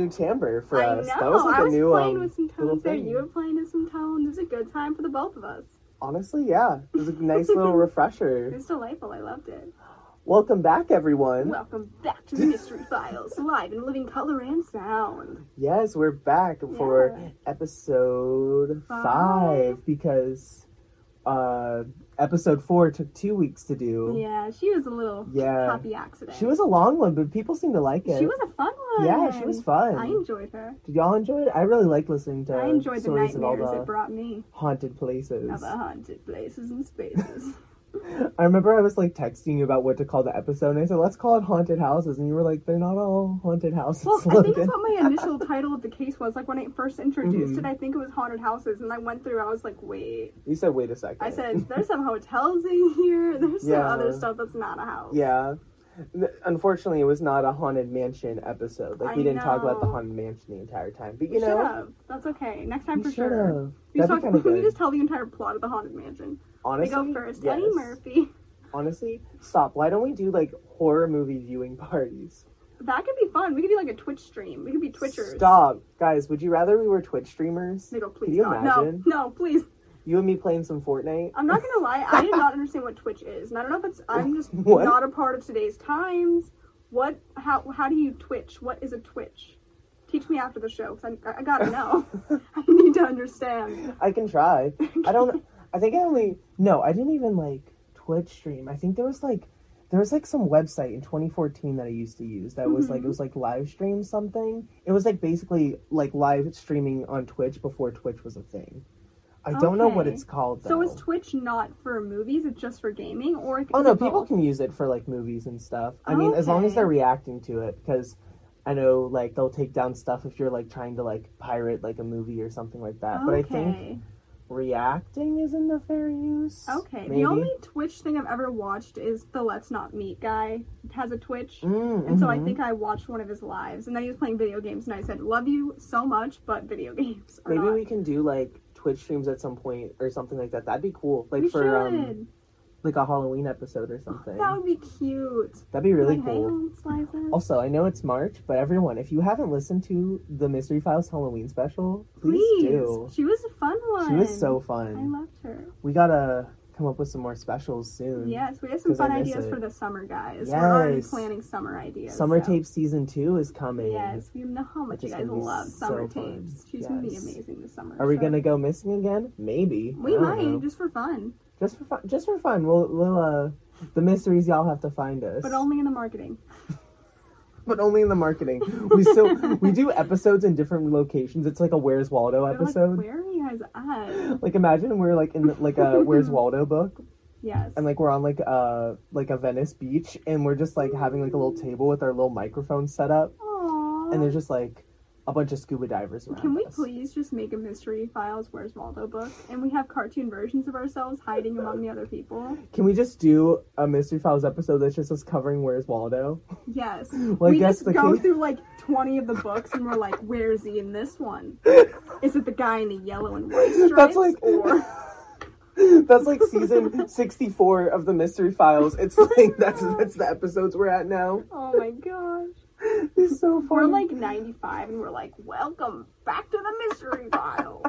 new timbre for I us. know. That was like I a was new playing um, with some tones there. thing. You were playing with some tones. It was a good time for the both of us. Honestly, yeah, it was a nice little refresher. It was delightful. I loved it. Welcome back, everyone. Welcome back to the Mystery Files, live in living color and sound. Yes, we're back for episode Five. five because uh episode four took two weeks to do. Yeah, she was a little Yeah. happy accident. She was a long one, but people seem to like it. She was a fun one. Yeah, she was fun. I enjoyed her. Did y'all enjoy it? I really like listening to I enjoyed the stories of all nightmares the it brought me haunted places. of haunted places and spaces. I remember I was like texting you about what to call the episode, and I said, "Let's call it haunted houses," and you were like, "They're not all haunted houses." well, I think Logan." that's what my initial title of the case was. Like when I first introduced Mhm. it, I think it was haunted houses, and I went through. I was like, wait. You said, "Wait a second. I said, there's some hotels in here. There's some other stuff that's not a house. Yeah. Unfortunately, it was not a haunted mansion episode. Like I we didn't talk about the haunted mansion the entire time. But We you should know, have. That's okay. Next time we for should sure. We, talk, be kind of we just tell the entire plot of the haunted mansion. Honestly, go first. yes. Eddie Murphy. Honestly, stop. Why don't we do like horror movie viewing parties? That could be fun. We could do like a Twitch stream. We could be Twitchers. Stop, guys. Would you rather we were Twitch streamers? They go, please Can you God. imagine? No, no, please. You and me playing some Fortnite. I'm not gonna lie, I did not understand what Twitch is. And I don't know if it's I'm just What? not a part of today's times. What how how do you Twitch? What is a Twitch? Teach me after the show because I, I gotta know. I need to understand. I can try. I don't. I think I only. No, I didn't even like Twitch stream. I think there was like there was like some website in 2014 that I used to use that was like it Mhm. was like live stream something. It was like basically like live streaming on Twitch before Twitch was a thing. I don't know what it's called. Though. So is Twitch not for movies? It's just for gaming, or Oh no, people can use it for like movies and stuff. I mean, as long as they're reacting to it, because I know like they'll take down stuff if you're like trying to like pirate like a movie or something like that. But I think Okay. Reacting isn't the fair use. Okay. maybe. The only Twitch thing I've ever watched is the Let's Not Meet guy. Has a Twitch. Mm, And so I mhm. think I watched one of his lives, and then he was playing video games, and I said, "Love you so much, but video games maybe not." we can do like Twitch streams at some point or something like that. That'd be cool. Like We for um should. Like a Halloween episode or something. That would be cute. That'd be really cool. Hang on, slices. Also, I know it's March, but everyone, if you haven't listened to the Mystery Files Halloween special, please, Please. do. She was a fun one. She was so fun. I loved her. We gotta come up with some more specials soon. Yes, we have some fun ideas it. for the summer, guys. Yes. We're already planning summer ideas. Summer so- Tape Season 2 is coming. Yes, we know how much you guys love so summer fun. tapes. She's gonna be amazing this summer. Are we so- gonna go missing again? Maybe. We might know. just for fun, Just for fun. Just for fun. We'll, we'll uh, the mysteries y'all have to find us. but only in the marketing. but only in the marketing. We still we do episodes in different locations. It's like a Where's Waldo We're like, episode. where are you guys at? Like imagine we're like in like a Where's Waldo book, Yes. and like we're on like uh like a Venice beach, and we're just like having like a little table with our little microphone set up, Aww. and there's just like a bunch of scuba divers around. Can we us. please just make a mystery files Where's Waldo book, and we have cartoon versions of ourselves hiding among the other people? Can we just do a Mystery Files episode that's just us covering Where's Waldo? Yes. Well, we just go key- through like twenty of the books, and we're like, "Where is he in this one? Is it the guy in the yellow and white stripes, That's like or That's like season 64 of the Mystery Files. It's like that's that's the episodes we're at now. oh my gosh, It's so funny. we're like ninety-five, and we're like, "Welcome back to the mystery files."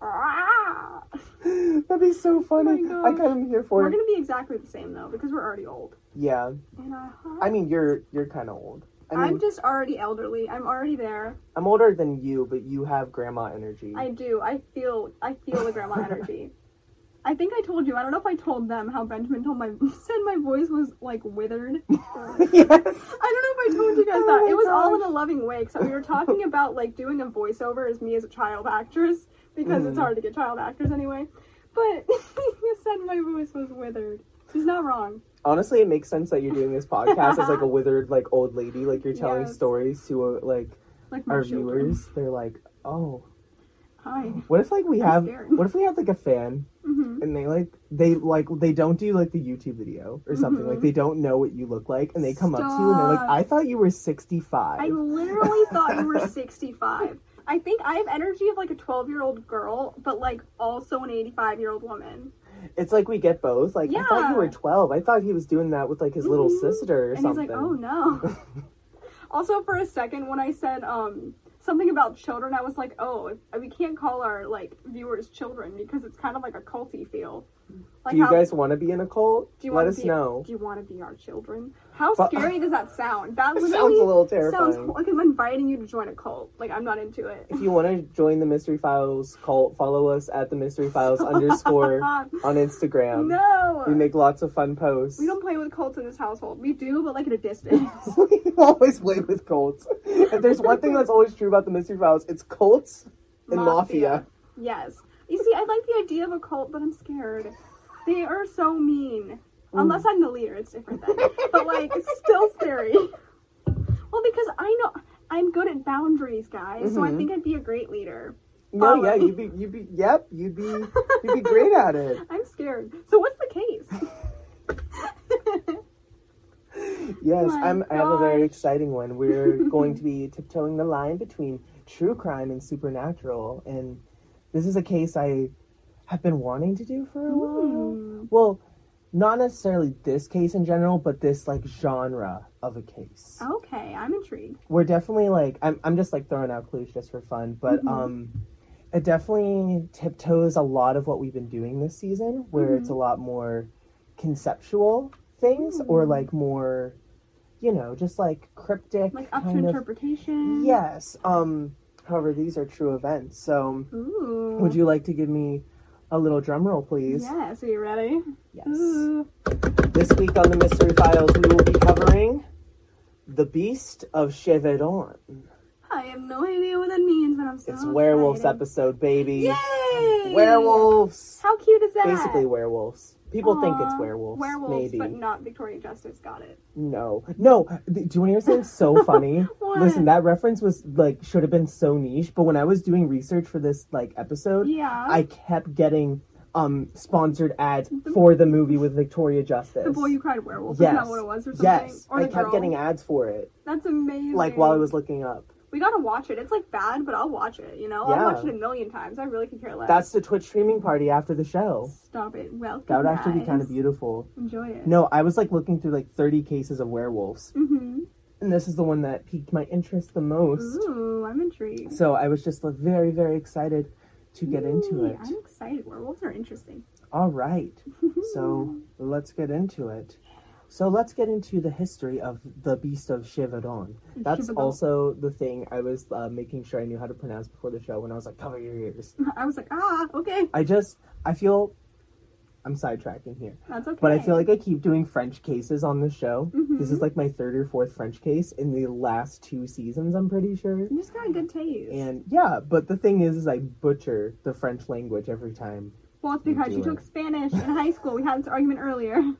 Ah! That'd be so funny. Oh I kind of am here for We're it. gonna be exactly the same though, because we're already old. Yeah. And uh, I mean, you're you're kind of old. I mean, I'm just already elderly. I'm already there. I'm older than you, but you have grandma energy. I do. I feel. I feel the grandma energy. I think I told you. I don't know if I told them how Benjamin told my said my voice was like withered. yes. I don't know if I told you guys Oh that. It was all in a loving way. So we were talking about like doing a voiceover as me as a child actress because it's Mhm. hard to get child actors anyway. But he said my voice was withered. He's not wrong. Honestly, it makes sense that you're doing this podcast as like a withered like old lady, like you're telling Yes. stories to uh, like Like our children. viewers. They're like, oh, Hi. what if like we I'm have what if we have like a fan hmm and they like they like they don't do like the YouTube video or something Mhm. like they don't know what you look like and they come up to you and they're like I thought you were 65. I literally thought you were 65. I think I have energy of like a 12 year old girl, but like also an 85 year old woman. It's like we get both. Like I thought you were 12. I thought he was doing that with like his little Mhm. sister or And something. he's like, oh no. Also, for a second, when I said um something about children, I was like, oh, we can't call our like viewers children because it's kind of like a culty feel. Like Do you how- guys want to be in a cult? do you Let us be, know. Do you want to be our children? How But- scary does that sound? That sounds a little terrifying. Sounds like I'm inviting you to join a cult. Like I'm not into it. If you want to join the Mystery Files cult, follow us at the Mystery Files underscore on Instagram. no, We make lots of fun posts. we don't play with cults in this household. We do, but like at a distance. we always play with cults. If there's one thing that's always true about the Mystery Files, it's cults and mafia. Yes. You see, I like the idea of a cult, but I'm scared. They are so mean. Unless I'm the leader, it's different then. but like, it's still scary. Well, because I know I'm good at boundaries, guys. So I Mhm. think I'd be a great leader. No, Follow. yeah, you'd be, you'd be, yep, you'd be, you'd be great at it. I'm scared. So what's the case? Yes, my I'm. I have a very gosh. exciting one. We're going to be tiptoeing the line between true crime and supernatural, and this is a case I have been wanting to do for a while. Hmm. Well, not necessarily this case in general, but this like genre of a case. Okay, I'm intrigued. We're definitely like I'm. I'm just like throwing out clues just for fun, but Mhm. um, it definitely tiptoes a lot of what we've been doing this season, where it's a Mm-hmm. lot more conceptual things or Mm. like more, you know, just like cryptic Like up to kind of. interpretation. Yes. Um. However, these are true events. So, Ooh. would you like to give me a little drum roll, please? Yes. Are you ready? Yes. Ooh. This week on the Mystery Files, we will be covering the Beast of Chevedon. I have no idea what that means, but I'm so It's werewolves episode, baby. Yay! Werewolves. How cute is that? Basically, werewolves. People think it's werewolves. Werewolves, maybe. but not Victoria Justice. Got it. No. No. Do you want to hear something so funny? Listen, that reference was like should have been so niche, but when I was doing research for this like episode, Yeah. I kept getting um sponsored ads for the movie with Victoria Justice. the boy you cried werewolf. yes. Isn't that what it was or something? Yes. Or I kept girl? getting ads for it. That's amazing. Like while I was looking up. We gotta watch it. It's like bad, but I'll watch it. You know, Yeah. I'll watch it a million times. I really could care less. That's the Twitch streaming party after the show. Stop it. Well, That would actually be kind of beautiful. Enjoy it. No, I was like looking through like 30 cases of werewolves, Mm-hmm. and this is the one that piqued my interest the most. Ooh, I'm intrigued. So I was just like, very, very excited to get into it. I'm excited. Werewolves are interesting. All right, so let's get into it. So let's get into the history of the Beast of Shivadon. That's Shivadon. also the thing I was uh, making sure I knew how to pronounce before the show when I was like, cover your ears. I was like, ah, okay, I just, I feel, I'm sidetracking here. that's okay. But I feel like I keep doing French cases on the show. This Mhm. is like my third or fourth French case in the last two seasons, I'm pretty sure. you just got a good taste. And yeah, but the thing is, is I butcher the French language every time. well, it's because you took Spanish in high school. We had this argument earlier.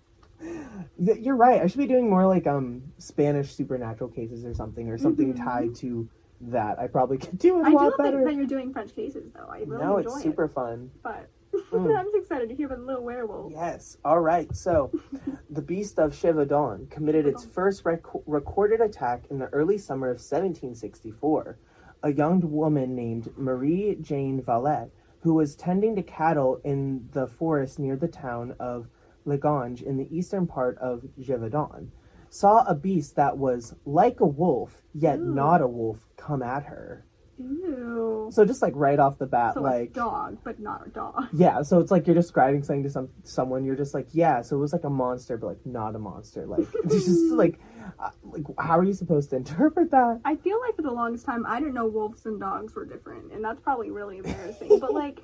You're right. I should be doing more like um Spanish supernatural cases or something, or something Mhm. tied to that. I probably could do it a I do lot that, better. that you're doing French cases, though. I really no, enjoy it's super it. fun. But Mm. I'm just excited to hear about the little werewolf. Yes. All right. So, the Beast of Chivadon committed its first rec- recorded attack in the early summer of 1764. A young woman named Marie Jane Valette, who was tending to cattle in the forest near the town of Legange in the eastern part of Gévaudan, saw a beast that was like a wolf, yet not a wolf, come at her. Ew. So just like right off the bat, So like like dog, but not a dog. yeah, so it's like you're describing something to some someone. You're just like, yeah. So it was like a monster, but like not a monster. Like it's just like, uh, like how are you supposed to interpret that? I feel like for the longest time I didn't know wolves and dogs were different, and that's probably really embarrassing. but like,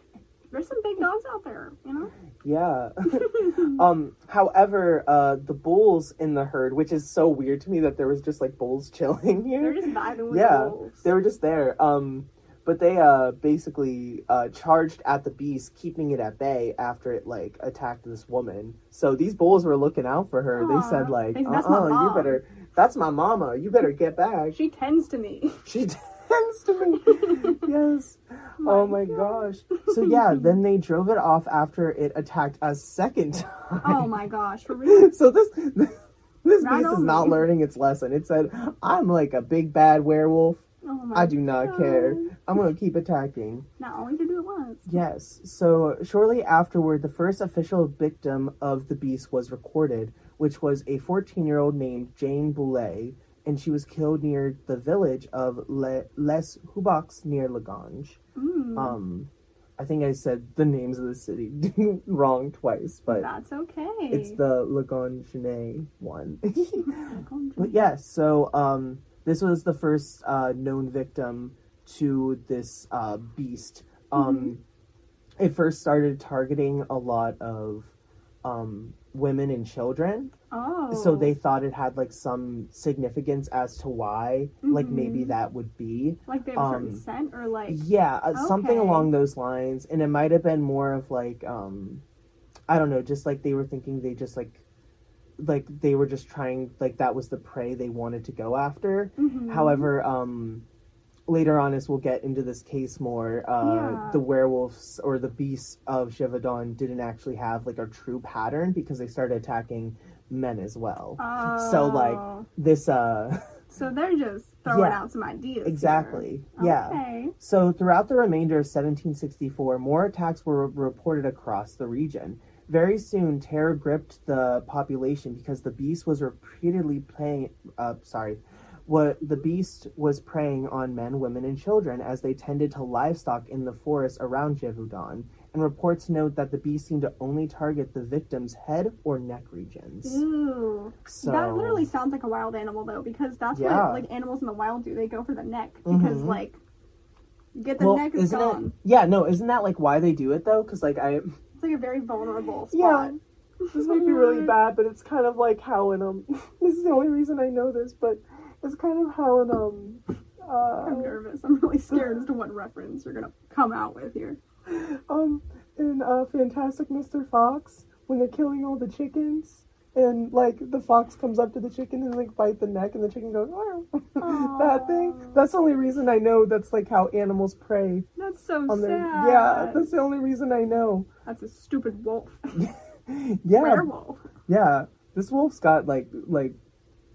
there's some big dogs out there, you know. Yeah. um. However, uh, the bulls in the herd, which is so weird to me that there was just like bulls chilling here. They're just vibing with Yeah, the wolves. They were just there. Um. But they uh basically uh charged at the beast, keeping it at bay after it like attacked this woman. So these bulls were looking out for her. Aw. They said like, They "Uh, said, "That's my uh you better. That's my mama. You better get back." She tends to me. She to me. yes. Oh my gosh. So yeah, then they drove it off after it attacked a second time. Oh my gosh, for real. So this this Not beast is not learning its lesson. It said, "I'm like a big bad werewolf. Oh my I do not God. care. I'm gonna keep attacking." Not only to do it once. Yes. So shortly afterward, the first official victim of the beast was recorded, which was a 14-year-old named Jane Boulay, and she was killed near the village of Le- Les Hubaks near Lagrange. Mm, Um, I think I said the names of the city wrong twice, but that's okay. it's the Lagrange one. But yeah, so um, this was the first uh, known victim to this uh, beast. Um, It first started targeting a lot of um, women and children, oh. so they thought it had like some significance as to why, like maybe Mhm. that would be. like they have a certain um, scent or like Yeah, uh, something along those lines, and it might have been more of like, um, I don't know, just like they were thinking they just like, like they were just trying like that was the prey they wanted to go after. Mhm. However, um, later on, as we'll get into this case more, uh, Yeah. the werewolves or the beasts of Gévaudan didn't actually have like a true pattern because they started attacking men as well. Oh. So like this, uh, So they're just throwing Yeah. out some ideas. exactly, here. yeah. Okay. So, throughout the remainder of 1764, more attacks were reported across the region. Very soon, terror gripped the population because the beast was repeatedly playing. Uh, sorry, what the beast was preying on men, women, and children as they tended to livestock in the forest around Gévaudan. And reports note that the beast seemed to only target the victim's head or neck regions. Ooh. So That literally sounds like a wild animal though, because that's Yeah. what like animals in the wild do. They go for the neck because Mhm. like get the well, neck is gone. it? Yeah, no, isn't that like why they do it though? Because like I. It's like a very vulnerable Yeah. spot. This might be really bad, but it's kind of like how in um. This is the only reason I know this, but it's kind of how in um. I'm Uh, nervous. I'm really scared as to what reference you're gonna come out with here. um, in uh, Fantastic Mr. Fox, when they're killing all the chickens, and like the fox comes up to the chicken and like bite the neck, and the chicken goes, "Oh," that thing. That's the only reason I know. That's like how animals prey That's so sad. their. Yeah, that's the only reason I know. That's a stupid wolf. Yeah, Werewolf. yeah. This wolf's got like like.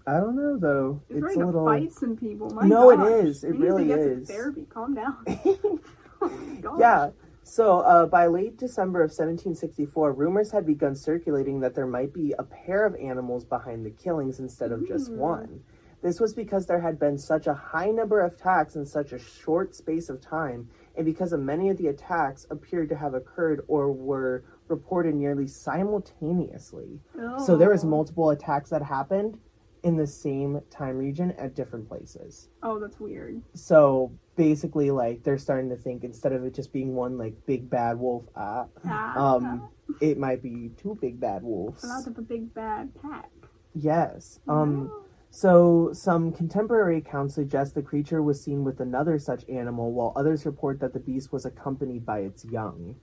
I don't know though. It's, It's a to little. fight some people. My No, it gosh. is. It He needs to really is. Therapy. Calm down. Oh. Yeah. So uh, by late December of 1764, rumors had begun circulating that there might be a pair of animals behind the killings instead of just Mm. one. This was because there had been such a high number of attacks in such a short space of time, and because of many of the attacks appeared to have occurred or were reported nearly simultaneously. So there was Oh. multiple attacks that happened in the same time region at different places. Oh, that's weird. So basically, like they're starting to think instead of it just being one like big bad wolf, ah, Ah, um, it might be two big bad wolves. A lot of a big bad pack. Yes. Um. So some contemporary accounts suggest the creature was seen with another such animal, while others report that the beast was accompanied by its young.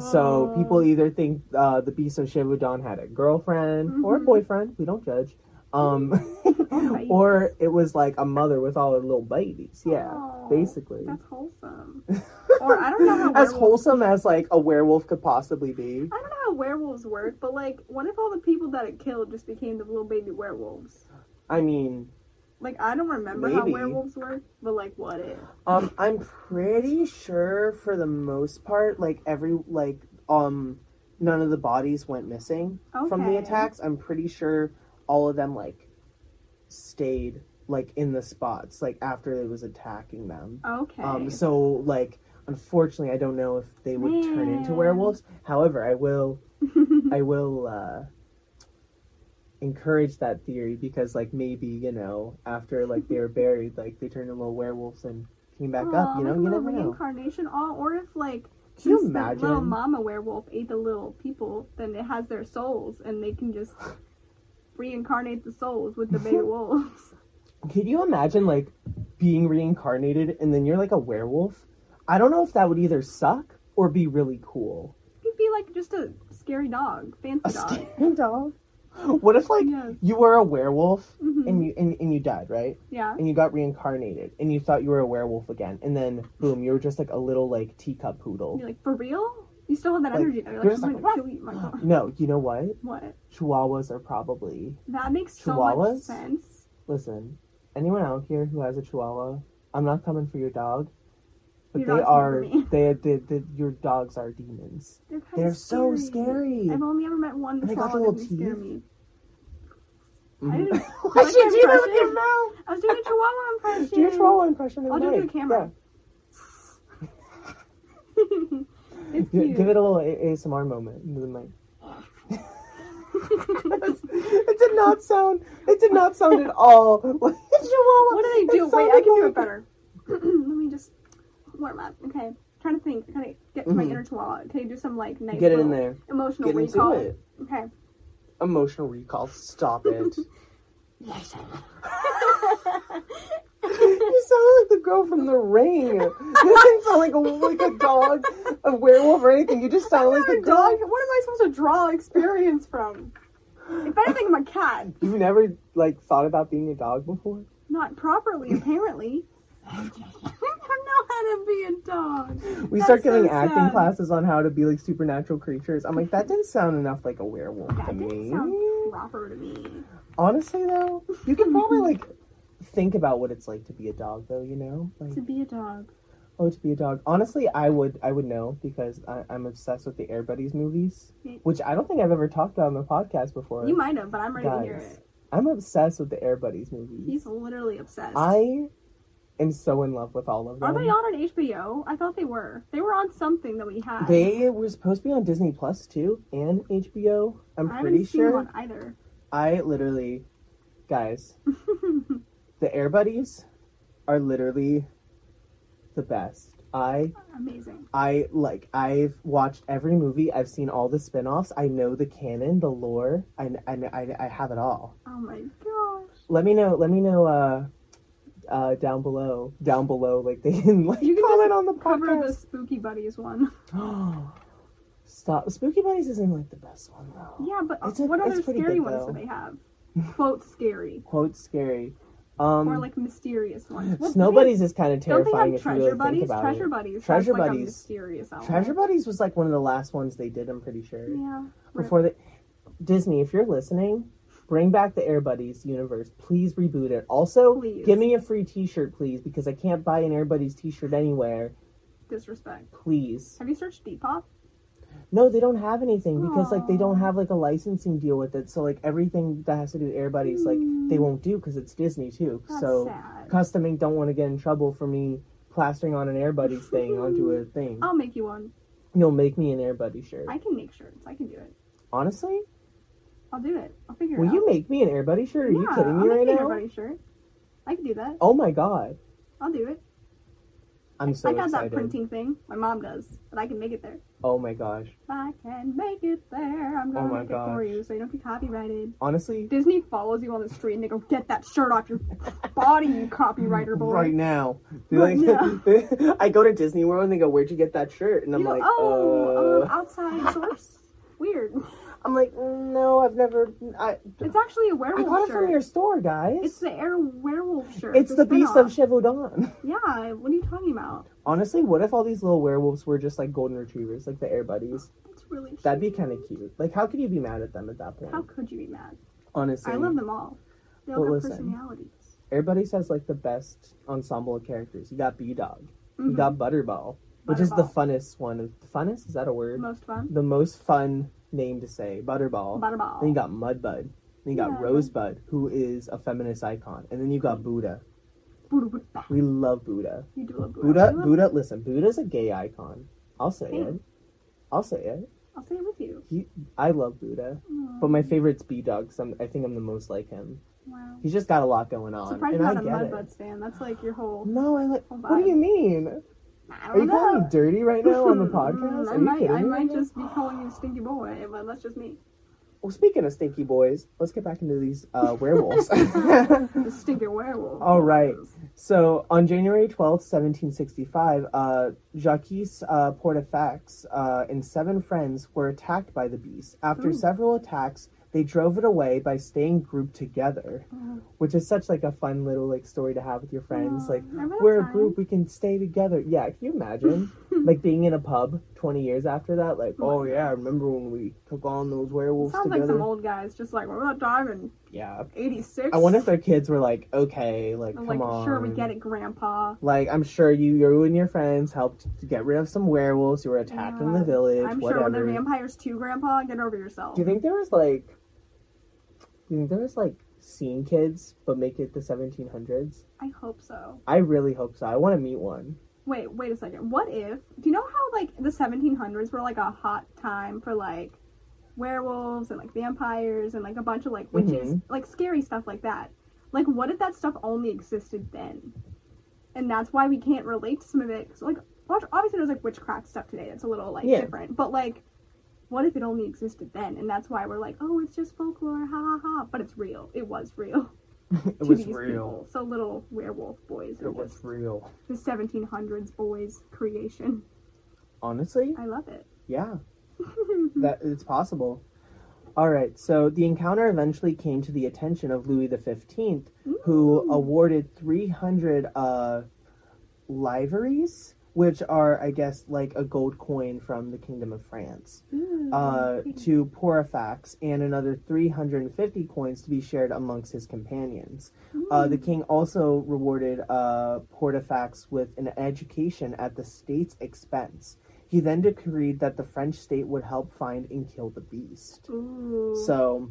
So Oh. people either think uh, the beast of Shivudon had a girlfriend or a Mhm. boyfriend. We don't judge. Um, or it was like a mother with all her little babies. Yeah, Oh, basically. That's wholesome. or I don't know how as wholesome as like a werewolf could possibly be. I don't know how werewolves work, but like, what if all the people that it killed just became the little baby werewolves? I mean, Like, I don't remember how werewolves work, but like, what if? um, I'm pretty sure for the most part, like every like um, none of the bodies went missing from the attacks. I'm pretty sure all of them like stayed like in the spots like after it was attacking them. Okay. Um, so like unfortunately, I don't know if they would turn into werewolves. However, I will I will uh, encourage that theory because, like, maybe you know, after like they were buried, like they turned into little werewolves and came back up. You know, like you never know. reincarnation. Oh, or if like Can you the little mama werewolf ate the little people, then it has their souls, and they can just reincarnate the souls with the baby wolves. Could you imagine like being reincarnated and then you're like a werewolf? I don't know if that would either suck or be really cool. You'd be like just a scary dog, fancy A dog. scary dog. What if like Yes. you were a werewolf Mhm. and you and, and you died, right? Yeah. and you got reincarnated and you thought you were a werewolf again and then boom you were just like a little like teacup poodle You're like, for real? You still have that Like, energy. though. You're like, I'm oh like, gonna kill you. No you know what What? chihuahuas are probably That makes so much Chihuahuas? sense. listen anyone out here who has a chihuahua i'm not coming for your dog but Your they are they, they, they your dogs are demons They're, they're so scary I've only ever met one And they got the little teeth. me. Mm-hmm. I didn't. Why like should you do with your mouth? I was doing a chihuahua impression. Do your chihuahua impression. I'll do it to camera. it's cute. Give it a little A- ASMR moment into the mic. it did not sound. It did not sound at all like chihuahua. What do they do? Wait, I can do it better. Let me just warm up. Okay. trying to think. I Trying to get to my Mhm. inner chihuahua. Can you do some like nice Get it in little there. emotional Get into recall? it. Okay. Emotional recall. Stop it. Oh You sound like the girl from The Ring. You didn't sound like a like a dog, a werewolf, or anything. You just sound like a a oh dog. dog. What am I supposed to draw experience from? If anything, I'm a cat. You've never like thought about being a dog before? Not properly, apparently. I don't know how to be a dog. We That's start so acting classes on how to be like supernatural creatures. I'm like, that didn't sound enough like a werewolf to That me. didn't sound proper to me. Honestly, though, you can probably like think about what it's like to be a dog, though. You know, like To be a dog. oh, to be a dog. Honestly, I would, I would know because I, I'm obsessed with the Air Buddies movies, which I don't think I've ever talked about on the podcast before. You might have, but I'm ready to hear it. I'm obsessed with the Air Buddies movies. He's literally obsessed. I am so in love with all of them. Are they on on HBO? I thought they were. They were on something that we had. They were supposed to be on Disney Plus too and HBO. I'm I pretty haven't seen sure. one either. I literally, guys, the Air Buddies are literally the best. I Amazing. I like I've watched every movie. I've seen all the spin-offs. I know the canon, the lore. I I I, I have it all. Oh my gosh. Let me know. Let me know. Uh, uh, down below, down below, like they can like You can comment on the Cover the. Spooky Buddies one. Stop. Spooky Buddies isn't like the best one though. Yeah, but It's a- what other scary good, ones do they have? Quote scary. Quote scary. Um, or like mysterious ones. What- Snow Buddies is kind of terrifying if you Treasure really Buddies? think about Treasure it. Buddies. Treasure like a Buddies. mysterious element. Treasure Buddies was like one of the last ones they did. I'm pretty sure. Yeah. Before the Disney, if you're listening, bring back the Air Buddies universe. Please reboot it. Also, Please. give me a free T-shirt, please, because I can't buy an Air Buddies T-shirt anywhere. Disrespect. Please. Have you searched Depop? No, they don't have anything because like they don't have like a licensing deal with it. So like everything that has to do with Air Buddies, like they hmm. won't do because it's Disney too. That's so sad. Custom Ink don't want to get in trouble for me plastering on an Air Buddies thing onto a thing. I'll make you one. You'll make me an Air Buddy shirt. I can make shirts. I can do it. Honestly, I'll do it. I'll figure will it out. Will you make me an Air Buddy shirt? Are you kidding me I'll right make now? an Everybody shirt. I can do that. Oh my god, I'll do it. I'm so I got excited. that printing thing. My mom does, but I can make it there. Oh my gosh. I can make it there. I'm gonna Oh make it for you, so you don't get copyrighted. Honestly, Disney follows you on the street and they go, "Get that shirt off your body, you copywriter boy." right now, like, I go to Disney World and they go, "Where'd you get that shirt?" And I'm You like, "Oh, uh, um, outside source." Weird. I'm like, "Mm, no, I've never. I, It's actually a werewolf shirt. I got it shirt. from your store, guys. It's the Air Werewolf shirt. It's the Beast of. Chevaudan. Yeah. What are you talking about? Honestly, what if all these little werewolves were just like golden retrievers, like the Air Buddies? That's really. Cute. That'd be kind of cute. Like, how could you be mad at them at that point? How could you be mad? Honestly, I love them all. They all got listen. personalities. Air Buddies has like the best ensemble of characters. You got B Dog, you Mhm. got Butterball, which is the Butterball. funnest one. of The funnest is that a word? Most fun. The most fun name to say, Butterball. Butterball. Then you got Mudbud. Then you got Yeah. Rosebud, who is a feminist icon, and then you got Buddha. Buddha, Buddha. We love Buddha. You do love Buddha. Buddha, love- Buddha. Listen, Buddha's a gay icon. I'll say it. I'll say it. I'll say it with you. He, I love Buddha, Aw, but my favorite's B Dog. I'm, I think I'm the most like him. wow. He's just got a lot going on, Surprised you're not a get it. Mudbud stand. That's like your whole. No, I like. What do you mean? Are you don't calling me dirty right now on the Mm, podcast? I Are you might, I might right now? just be calling you a stinky boy, but that's just me. Well, speaking of stinky boys, let's get back into these uh, werewolves. The stinky werewolf. All right. So on January twelfth, seventeen sixty-five, uh, Jacques uh, Portefax uh, and seven friends were attacked by the beast. After Ooh. several attacks, they drove it away by staying grouped together, Oh. which is such like a fun little like story to have with your friends. Aw, like we're a time? group, we can stay together. Yeah, can you imagine like being in a pub twenty years after that? Like, Oh oh yeah, I remember when we took on those werewolves Sounds like some old guys, just like remember that time in yeah. '86. I wonder if their kids were like, okay, like I'm come like, on. sure, we get it, Grandpa. Like I'm sure you, you and your friends helped to get rid of some werewolves who were attacked in Yeah, the village. I'm whatever. sure they're vampires too, Grandpa. Get over yourself. Do you think there was like? Do you think there was like scene kids, but make it the 1700s? I hope so. I really hope so. I want to meet one. Wait, wait a second. What if? Do you know how like the 1700s were like a hot time for like werewolves and like vampires and like a bunch of like witches, Mhm. like scary stuff like that. Like, what if that stuff only existed then? And that's why we can't relate to some of it. Cause like, watch- obviously there's like witchcraft stuff today that's a little like Yeah. different. But like, what if it only existed then? And that's why we're like, oh, it's just folklore, ha ha ha. But it's real. It was real. it to was these real. people. So little werewolf boys It was real. the 1700s boys creation. Honestly, I love it. yeah. that it's possible. All right, so the encounter eventually came to the attention of Louis XV, who awarded 300 uh, liveries, which are, I guess, like a gold coin from the Kingdom of France, uh, to Porifax, and another 350 coins to be shared amongst his companions. Uh, the king also rewarded uh, Portifax with an education at the state's expense. He then decreed that the French state would help find and kill the beast. Ooh. So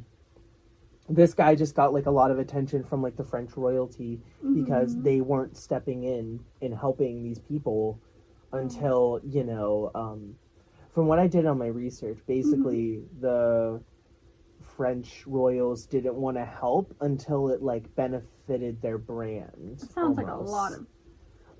this guy just got like a lot of attention from like the French royalty because Mhm. they weren't stepping in and helping these people until, you know, um, from what I did on my research, basically the French royals didn't want to help until it like benefited their brand. It sounds like a lot of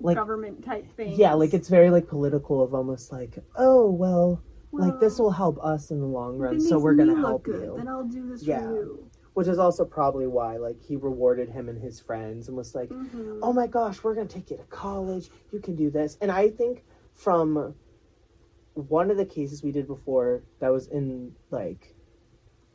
Like- government type things. Yeah, like it's very like political of almost like, oh well, like this will help us in the long run, so we're gonna help good, you. Then I'll do this Yeah. for you. Which is also probably why like he rewarded him and his friends and was like, Mhm. oh my gosh, we're gonna take you to college. You can do this. And I think from one of the cases we did before that was in like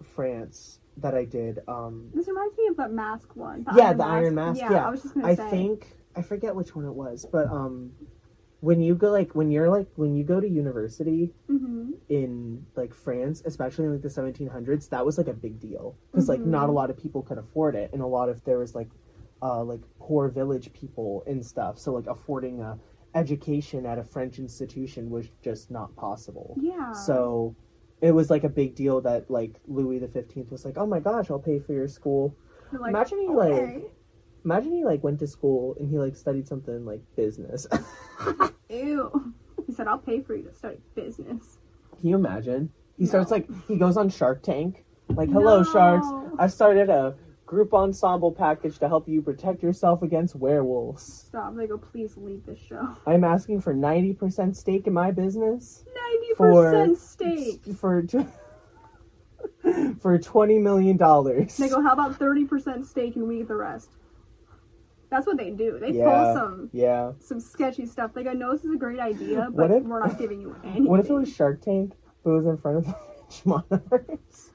France that I did, um, This reminds me of that mask one. Yeah, the Iron Mask, yeah. I was just gonna I say. think I forget which one it was, but um, when you go like when you're like when you go to university hmm in like France, especially in like the 1700s, that was like a big deal because like not a Mhm. lot of people could afford it, and a lot of there was like uh like poor village people and stuff. So like affording a education at a French institution was just not possible. Yeah. So it was like a big deal that like Louis the Fifteenth was like, "Oh my gosh, I'll pay for your school." Like, imagine he, like, okay. Imagine he like went to school and he like studied something like business. Ew. He said, "I'll pay for you to start business." Can you imagine? He No. starts like he goes on Shark Tank. Like, hello sharks. No. I've started a group ensemble package to help you protect yourself against werewolves. Stop. They go, please leave this show. I'm asking for 90% stake in my business Ninety For- percent stake. for tw- for 20 million dollars. They go, how about thirty percent stake and we get the rest? That's what they do. They Yeah. pull some Yeah. some sketchy stuff. They go, no, this is a great idea, but if- we're not giving you anything. What if it was Shark Tank but it was in front of the monarchs?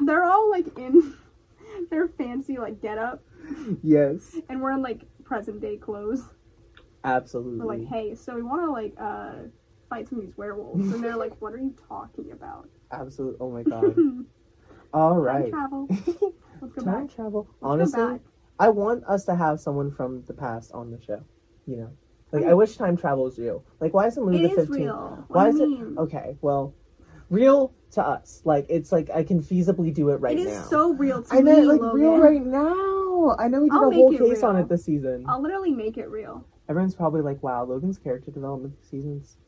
They're all like in their fancy like get up, yes. and we're in like present day clothes. Absolutely. We're like, hey, so we want to like uh fight some of these werewolves, and they're like, what are you talking about? Absolutely. Oh my god. all right. Time travel. Let's go Time back. travel. Let's go Honestly, back. I want us to have someone from the past on the show. You know, like I wish time travel was real. Like, why isn't Louis It the Fifteenth? real. Why is you it okay? Well, real to us. Like it's like I can feasibly do it right now. it is now. so real to I meant me, like Logan. real right now. I know we did I'll a whole case on it this season. I'll literally make it real. Everyone's probably like, "Wow, Logan's character development this season's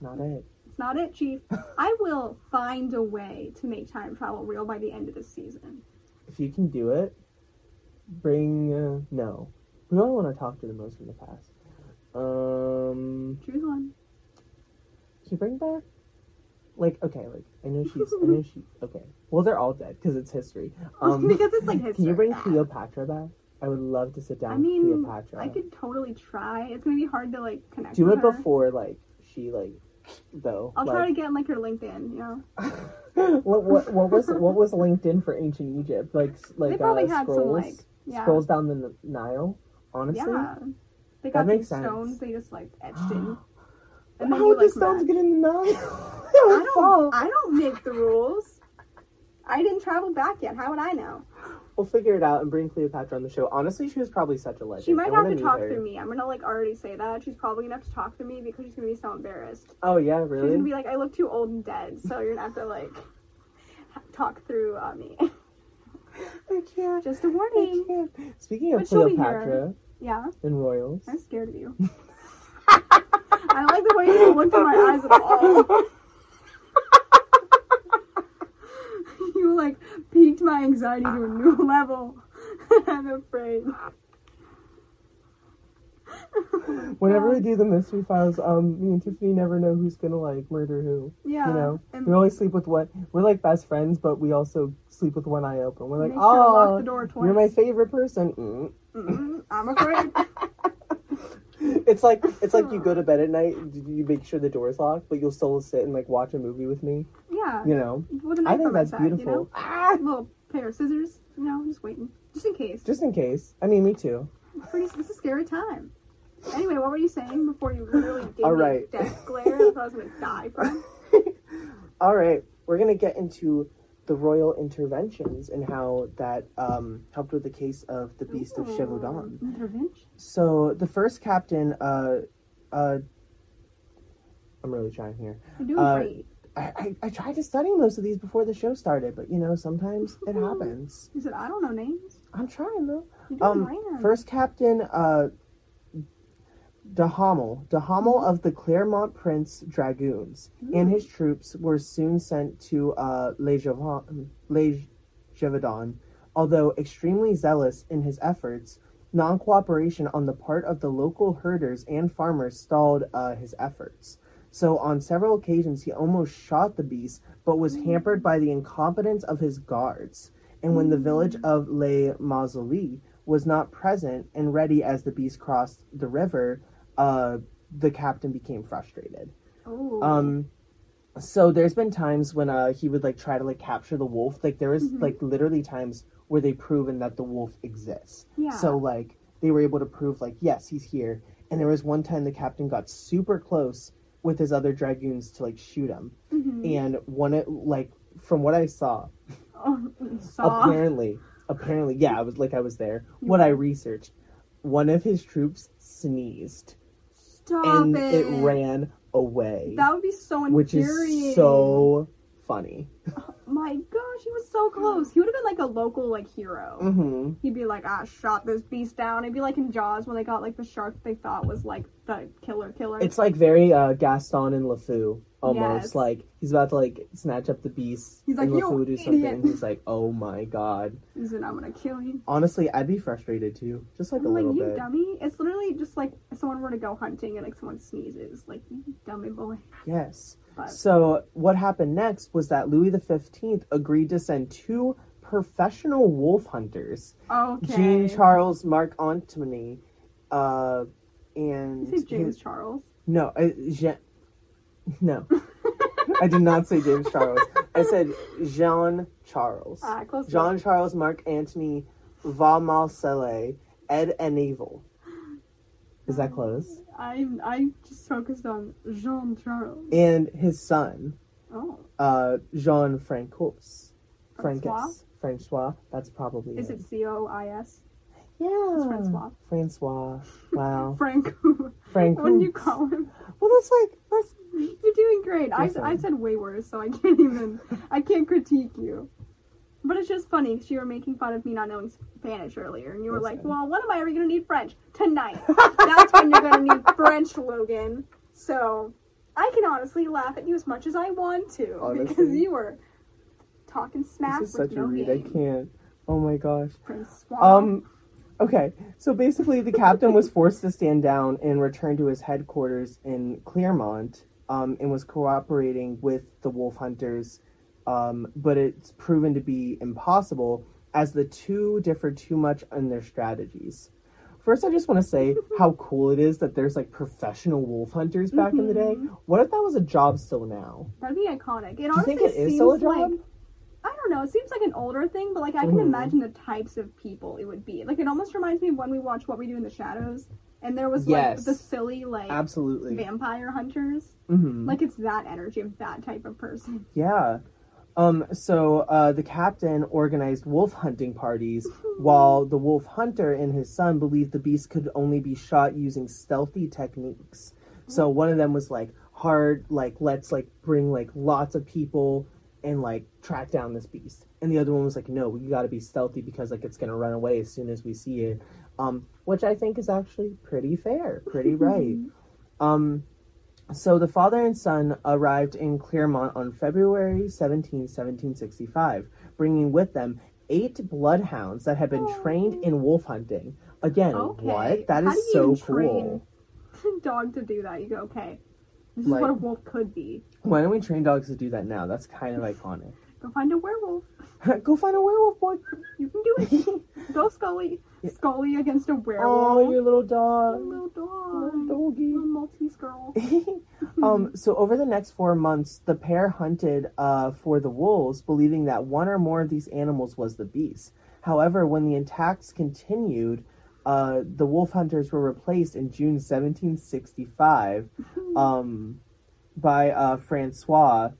not it." It's not it, Chief. I will find a way to make time travel real by the end of this season. If you can do it, bring uh, no. We only want to talk to the most in the past. Um, Choose one. Can you bring back? Like, okay, like I know she's, I know she. Okay, well they're all dead because it's history. Um, because it's like history. can you bring Cleopatra back? I would love to sit down I with mean, Cleopatra. I could totally try. It's gonna be hard to like connect. do it her. before like she like though. I'll like, try to get like her LinkedIn. You know, what what what was what was LinkedIn for ancient Egypt? Like like they probably uh, had some like yeah, scrolls down the Nile. Honestly, yeah. They got some makes sense. stones. They just like etched in. And how you, would the like, stones map- get in the Nile? I don't. fall. I don't make the rules. I didn't travel back yet. How would I know? We'll figure it out and bring Cleopatra on the show. Honestly, she was probably such a legend. She might I have wanna talk her. through me. I'm gonna like already say that she's probably gonna have to talk through me because she's gonna be so embarrassed. Oh yeah, really? She's gonna be like, I look too old and dead, so you're gonna have to like talk through uh, me. I can't. Just a warning. can't. Speaking of But Cleopatra Yeah, and royals, I'm scared of you. I don't like the way you looked in my eyes at all. you like piqued my anxiety to a new level. I'm afraid. Whenever we do the mystery files, um, me and Tiffany never know who's gonna like murder who. Yeah. You know, and we always sleep with what We're like best friends, but we also sleep with one eye open. We're like, sure oh, the door twice. you're my favorite person. Mm. Mm, I'm afraid. It's like it's like you go to bed at night, you make sure the door's locked, but you'll still sit and like watch a movie with me. Yeah. You know, With a knife I think that's side, beautiful. You know? Ah, A little pair of scissors. You know, just waiting, just in case. just in case. I mean, me too. Pretty, it's a scary time. Anyway, what were you saying before you literally gave All me right. death glare? I thought I was gonna die from. All right, we're gonna get into the royal interventions and how that um, helped with the case of the Beast of Chevaudan. Intervention. So the first captain, uh, uh, I'm really trying here. You're doing Uh, great. I, I, I tried to study most of these before the show started, but you know sometimes it happens. You said I don't know names. I'm trying though. You're doing Um, grand. first captain, uh, De Hamel, De Hamel of the Clermont Prince Dragoons, and his troops were soon sent to uh, Les Gévaudan. Although extremely zealous in his efforts, non cooperation on the part of the local herders and farmers stalled uh, his efforts. So, on several occasions, he almost shot the beast, but was hampered by the incompetence of his guards. And when the village of Les Mausolées was not present and ready as the beast crossed the river, uh, the captain became frustrated. oh. Um, so there's been times when uh he would like try to like capture the wolf. Like there was like literally times where they proven that the wolf exists. Yeah. So like they were able to prove like yes he's here. And there was one time the captain got super close with his other dragoons to like shoot him. And one it like from what I saw, oh, saw. apparently apparently yeah I was like I was there. What I researched, one of his troops sneezed Stop and it. it ran away That would be so infuriating. which is so funny. My gosh, he was so close. He would have been like a local like hero. hmm He'd be like, "I shot this beast down." It'd be like in Jaws when they got like the shark they thought was like the killer killer. It's like very uh, Gaston and LeFou almost. Yes. Like he's about to like snatch up the beast. He's like, and "You LeFou do something, idiot." and he's like, "Oh my god." He said, "I'm gonna kill you." Honestly, I'd be frustrated too, just like I'm a like, little you bit. dummy. It's literally just like if someone were to go hunting and like someone sneezes, like you dummy boy. Yes. But So what happened next was that Louis the Fifteenth agreed to send two professional wolf hunters, okay. Jean Charles Marc Antony, uh, and James his- Charles. No, I, Jean, no. I did not say James Charles. I said Jean Charles. Ah. Jean Charles Marc Antony Va Marcelle Ed Enavel. Is that close? I I just focused on Jean Charles. And his son, Oh, uh, Jean Francos. Francois? Francois. That's probably is it C O I S? Yeah. It's Francois. Francois. Wow. Frank. Frank. what do you call him? Well, that's like that's You're doing great. I. I said way worse, so I can't even. I can't critique you. But it's just funny because you were making fun of me not knowing Spanish earlier, and you were like. "Well, when am I ever gonna need French? Tonight. That's when you're gonna need French, Logan." So I can honestly laugh at you as much as I want to because you were talking smack this is with such a no read. I can't. Oh my gosh. Prince Swan. Um, okay. So basically, the captain was forced to stand down and return to his headquarters in Clermont, um, and was cooperating with the wolf hunters. Um, but it's proven to be impossible as the two differ too much in their strategies. First, I just want to say how cool it is that there's like professional wolf hunters back in the day. What if that was a job still now? That'd be iconic. It Do you think it is still a job? like I don't know. It seems like an older thing, but like I can Mhm. imagine the types of people it would be. Like it almost reminds me of when we watched What We Do in the Shadows, and there was like Yes. the silly like Absolutely. vampire hunters. hmm Like it's that energy of that type of person. Yeah. Um, so uh, the captain organized wolf hunting parties, while the wolf hunter and his son believed the beast could only be shot using stealthy techniques. So one of them was like hard, like let's like bring like lots of people and like track down this beast. And the other one was like, no, we got to be stealthy because like it's gonna run away as soon as we see it. Um, which I think is actually pretty fair, pretty right. Um, so the father and son arrived in Claremont on February 17, 1765, bringing with them eight bloodhounds that had been oh. trained in wolf hunting. Again, Okay. what? That How is so cool. dog to do that. You go, okay, this Like- is what a wolf could be. Why don't we train dogs to do that now? That's kind of iconic. Go find a werewolf. Go find a werewolf, boy. You can do it. Go Scully. Scully against a werewolf. Oh, your little dog. little Little dog. doggy. Little Maltese girl. um, so over the next four months, the pair hunted uh, for the wolves, believing that one or more of these animals was the beast. However, when the attacks continued, uh, the wolf hunters were replaced in June 1765 um, by uh, Francois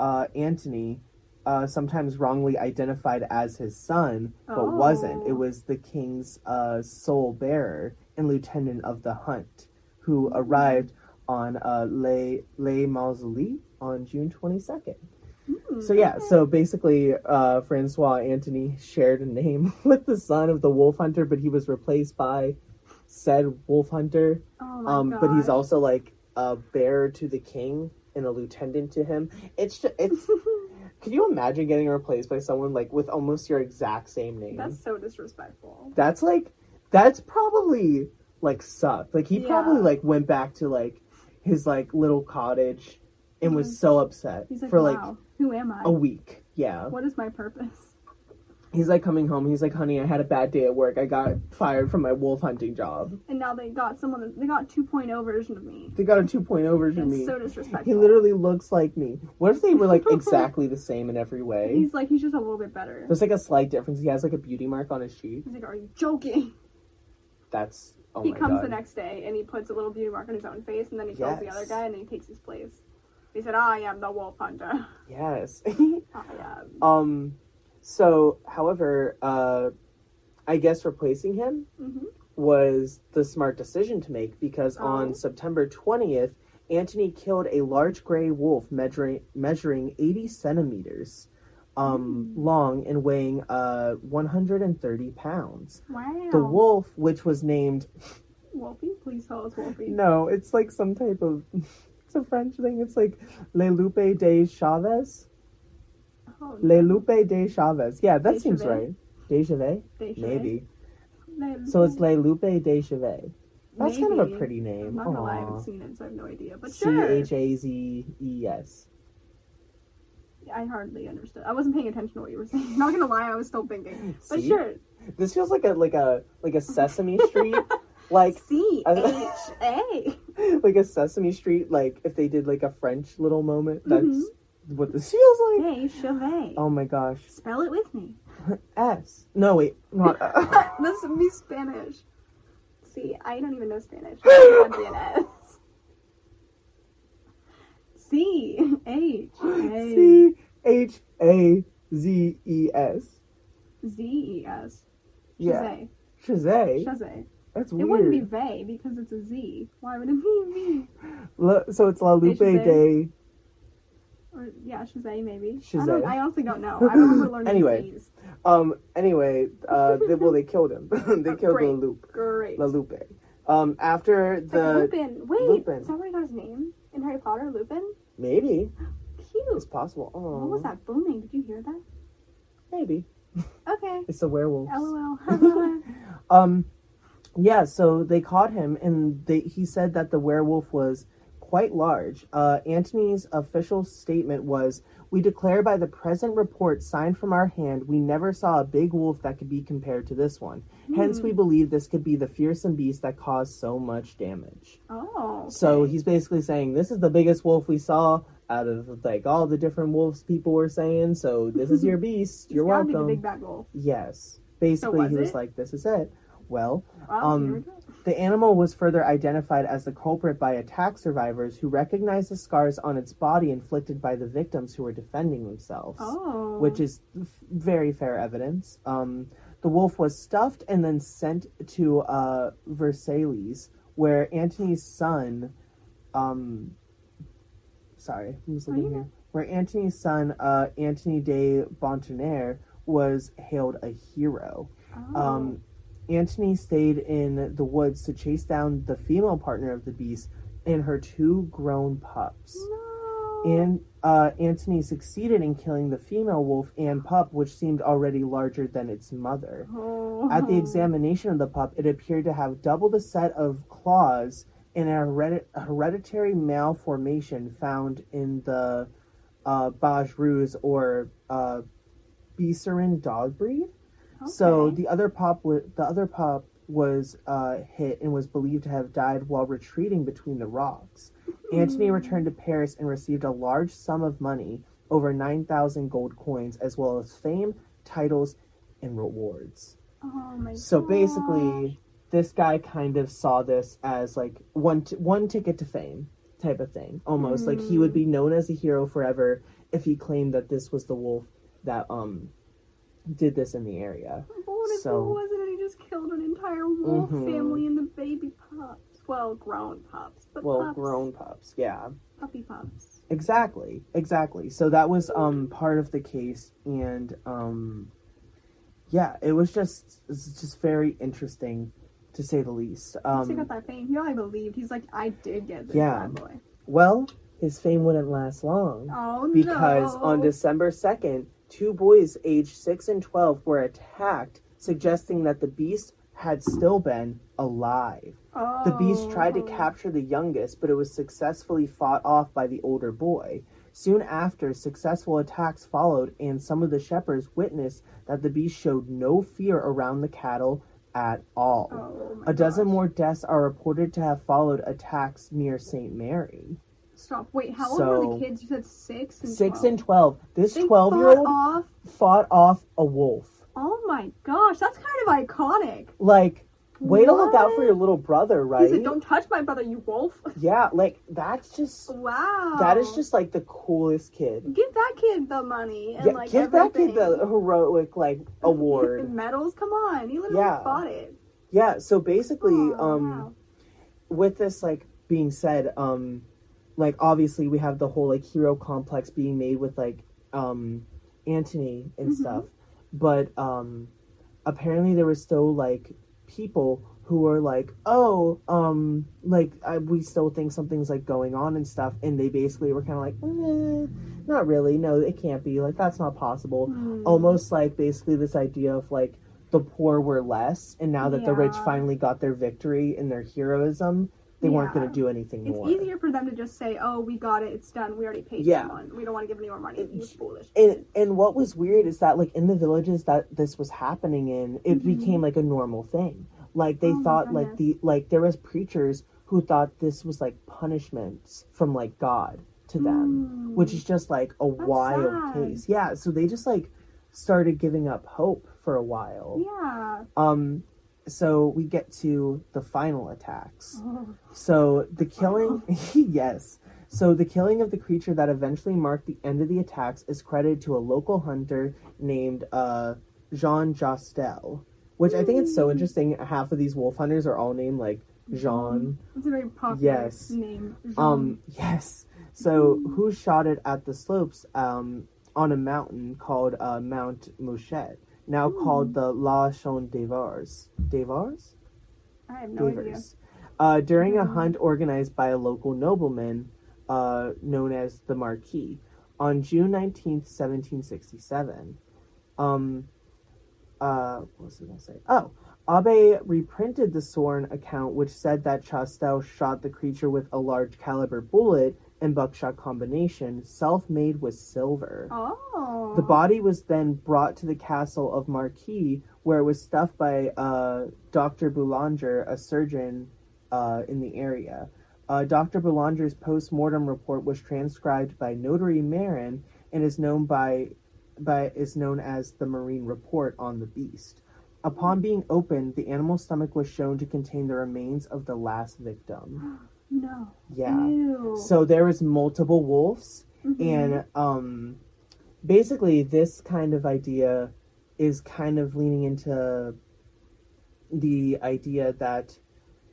uh, Antony, uh, sometimes wrongly identified as his son, but wasn't. It Oh. was the king's uh, sole bearer and lieutenant of the hunt, who arrived on uh, Les, Les Mausolées on June 22nd. Hmm, So yeah, okay. so basically, uh, Francois Antony shared a name with the son of the wolf hunter, but he was replaced by said wolf hunter. Oh Um, but he's also like a bearer to the king and a lieutenant to him. It's just, it's. Could you imagine getting replaced by someone like with almost your exact same name? That's so disrespectful. That's like that's probably like sucked. Like he probably like went back to like his like little cottage and was so upset He's like, for wow, like who am I? a week. Yeah. What is my purpose? He's like coming home. He's like, "Honey, I had a bad day at work. I got fired from my wolf hunting job. And now they got someone. That, they got 2.0 version of me. They got a 2.0 version of It's me. so disrespectful. he literally looks like me. What if they were like exactly the same in every way? He's like he's just a little bit better. There's like a slight difference. He has like a beauty mark on his cheek. He's like, are you joking? That's oh he comes god. the next day and he puts a little beauty mark on his own face, and then he kills the other guy, and then he takes his place. He said, "I am the wolf hunter. yes. I am." Um, so, however, uh, I guess replacing him hmm was the smart decision to make because Oh. on September 20th, Antony killed a large gray wolf measuring, measuring 80 centimeters um, Hmm. long and weighing uh, 130 pounds. Wow. The wolf, which was named, Wolfie, please tell us Wolfie. no, it's like some type of, it's a French thing. It's like Le Lupe de Chavez. Oh, Le Lupe de Chavez. Yeah, that De seems Chavet? right. De Chavez? They should. Maybe. So it's Le Lupe de Chavez. That's kind of a Maybe. pretty I'm name. not gonna lie, I haven't seen it, so I have no idea. But C. H A Z E S. I hardly understood. I wasn't paying attention to what you were saying. Not gonna lie, I was still thinking. But See? sure. This feels like a like a like a Sesame Street, like C H A. like a Sesame Street. Like if they did like a French little moment. That's Mm-hmm. What this feels like. Hey, Chevet. Oh my gosh. Spell it with me. S. No wait, not. Uh, this would be Spanish. See, I don't even know Spanish. That'd be an S. C H A C H A Z E S. Z E S. Yeah. Shazay. Shazay. That's It wouldn't be Vay because it's a Z. Why would it be V? So it's La Lupe Shazay. Or yeah, Shazay maybe. I, Shazay. don't, I honestly don't know. I remember learning Anyway. Um. Anyway, uh, they, well, they killed him. they Oh, killed great. La Lupe. Great. La Lupe. Um. After Like the Lupin. Wait, Lupin. is that where he got his name? In Harry Potter, Lupin? maybe Cute. it's possible. Oh, What was that booming? Did you hear that? Maybe Okay. it's the werewolves. LOL. Um. Yeah. So they caught him, and they he said that the werewolf was quite large. Uh, Antony's official statement was. We declare by the present report signed from our hand, we never saw a big wolf that could be compared to this one. Hence, Hmm. we believe this could be the fearsome beast that caused so much damage. oh. So he's basically saying this is the biggest wolf we saw out of like all the different wolves people were saying. So this is your beast. You're welcome. the big bad wolf. yes. Basically, was he was it? like, "This is it." Well, Well, Um, here we go. the animal was further identified as the culprit by attack survivors who recognized the scars on its body inflicted by the victims who were defending themselves, Oh. which is f- very fair evidence. Um, the wolf was stuffed and then sent to uh, Versailles, where Antony's son, um, sorry, I'm just looking here. where Antony's son, uh, Antony de Bontenaire, was hailed a hero. Oh. Um, Antony stayed in the woods to chase down the female partner of the beast and her two grown pups. no. And uh, Antony succeeded in killing the female wolf and pup, which seemed already larger than its mother. Oh. At the examination of the pup, it appeared to have double the set of claws and a heredi- a hereditary malformation found in the uh, Baj or uh, Bisserin dog breed. So the other pop, wa- the other pup was uh, hit and was believed to have died while retreating between the rocks. Antony returned to Paris and received a large sum of money, over nine thousand gold coins, as well as fame, titles, and rewards. Oh my So gosh. basically, this guy kind of saw this as like one t- one ticket to fame type of thing, almost like he would be known as a hero forever if he claimed that this was the wolf that um did this in the area. But what if So- it wasn't and he just killed an entire wolf Mhm. family and the baby pups? Well, grown pups, but Well, pups, grown pups, yeah. puppy pups. Exactly, exactly. So that was um part of the case, and um, yeah, it was just it's just very interesting, to say the least. Um, he got that fame. He probably believed. He's like, I did get this Yeah. bad boy. well, his fame wouldn't last long Oh because no! on December second, two boys aged six and twelve were attacked, suggesting that the beast had still been alive. The beast tried to Oh. capture the youngest, but it was successfully fought off by the older boy. Soon after, successful attacks followed, and some of the shepherds witnessed that the beast showed no fear around the cattle at all. Oh A dozen gosh. more deaths are reported to have followed attacks near St. Mary. Stop. Wait, how old were the kids? You said six and Six 12. and 12. This They 12 year fought old off. fought off a wolf. Oh my gosh, that's kind of iconic. Like, way to look out for your little brother, He right? said, "Don't touch my brother, you wolf." Yeah, like, that's just. wow. That is just like the coolest kid. Give that kid the money and Yeah, like give that kid the heroic like award. medals. Come on, he literally Yeah. fought it. yeah, so basically, Oh, um wow. with this like being said, um like obviously we have the whole like hero complex being made with like um Antony and Mhm. stuff. But um apparently there were still like people who were like, oh, um, like I, we still think something's like going on and stuff, and they basically were kind of like, eh, not really, no, it can't be, like that's not possible. Hmm. Almost like basically this idea of like the poor were less, and now that the rich finally got their victory and their heroism, they weren't going to do anything It's more. easier for them to just say, "Oh, we got it. It's done. We already paid Yeah. someone. We don't want to give any more money." It's- foolish. and and what was weird is that like in the villages that this was happening in it Mhm. became like a normal thing like they Oh thought like the like there was preachers who thought this was like punishment from like god to them Mm. which is just like a That's wild sad. case yeah so they just like started giving up hope for a while Yeah. um so we get to the final attacks Oh. so the killing, yes. So the killing of the creature that eventually marked the end of the attacks is credited to a local hunter named uh, Jean Chastel, which I think it's so interesting. Half of these wolf hunters are all named like Jean. It's a very popular Yes. name. Um, yes. So who shot it at the slopes um, on a mountain called uh, Mount Mouchet, now called the La Chaume des Vars. Des Vars? I have no idea. Uh, during a Mhm. hunt organized by a local nobleman uh, known as the Marquis on June 19th, 1767. Um, uh, what was I going to say? Oh, Abe reprinted the sworn account which said that Chastel shot the creature with a large caliber bullet and buckshot combination, self made with silver. Oh. The body was then brought to the castle of Marquis, where it was stuffed by uh, Dr. Boulanger, a surgeon uh, in the area. Uh, Dr. Boulanger's post mortem report was transcribed by Notary Marin and is known by, by is known as the Marin Report on the Beast. Upon being opened, the animal's stomach was shown to contain the remains of the last victim. No. Yeah. Ew. So there is multiple wolves Mhm. and um basically this kind of idea is kind of leaning into the idea that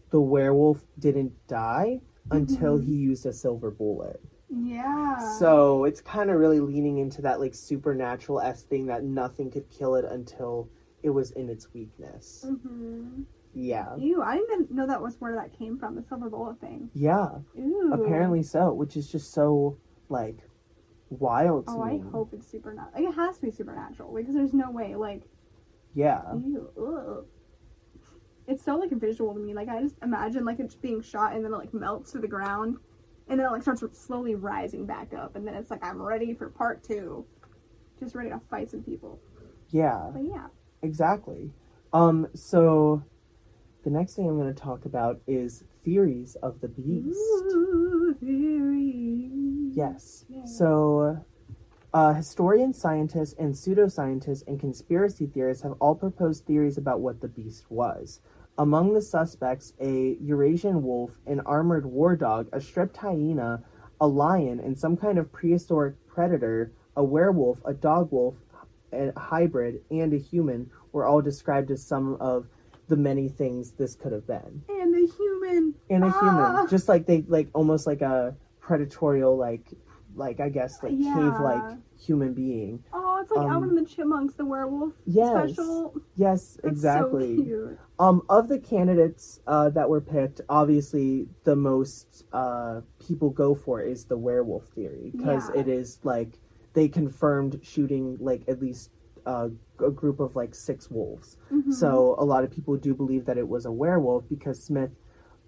the werewolf didn't die until Mhm. he used a silver bullet Yeah. So it's kind of really leaning into that like supernatural s thing that nothing could kill it until it was in its weakness. hmm Yeah. Ew, I didn't even know that was where that came from, the silver bullet thing. Yeah. Ew. Apparently so, which is just so like wild to Oh, I hope it's supernatural. Like, it has to be supernatural because there's no way. Like, Yeah. ew, ugh. It's so like visual to me. Like, I just imagine like it's being shot and then it like melts to the ground, and then it like starts slowly rising back up, and then it's like I'm ready for part two, just ready to fight some people. Yeah. But yeah. Exactly. Um so the next thing I'm going to talk about is theories of the beast. Ooh. Yes. Yeah. So, uh, historians, scientists, and pseudoscientists and conspiracy theorists have all proposed theories about what the beast was. Among the suspects, a Eurasian wolf, an armored war dog, a striped hyena, a lion, and some kind of prehistoric predator, a werewolf, a dog wolf, a hybrid, and a human were all described as some of the many things this could have been And a human. and a Ah. human just like they like almost like a predatorial like like i guess like Yeah. cave like human being Oh, it's like Um, Alvin and the Chipmunks, the werewolf yes special. yes That's exactly So um of the candidates uh that were picked obviously the most uh people go for is the werewolf theory because Yeah. it is like they confirmed shooting like at least uh, a group of like six wolves Mhm. So a lot of people do believe that it was a werewolf because Smith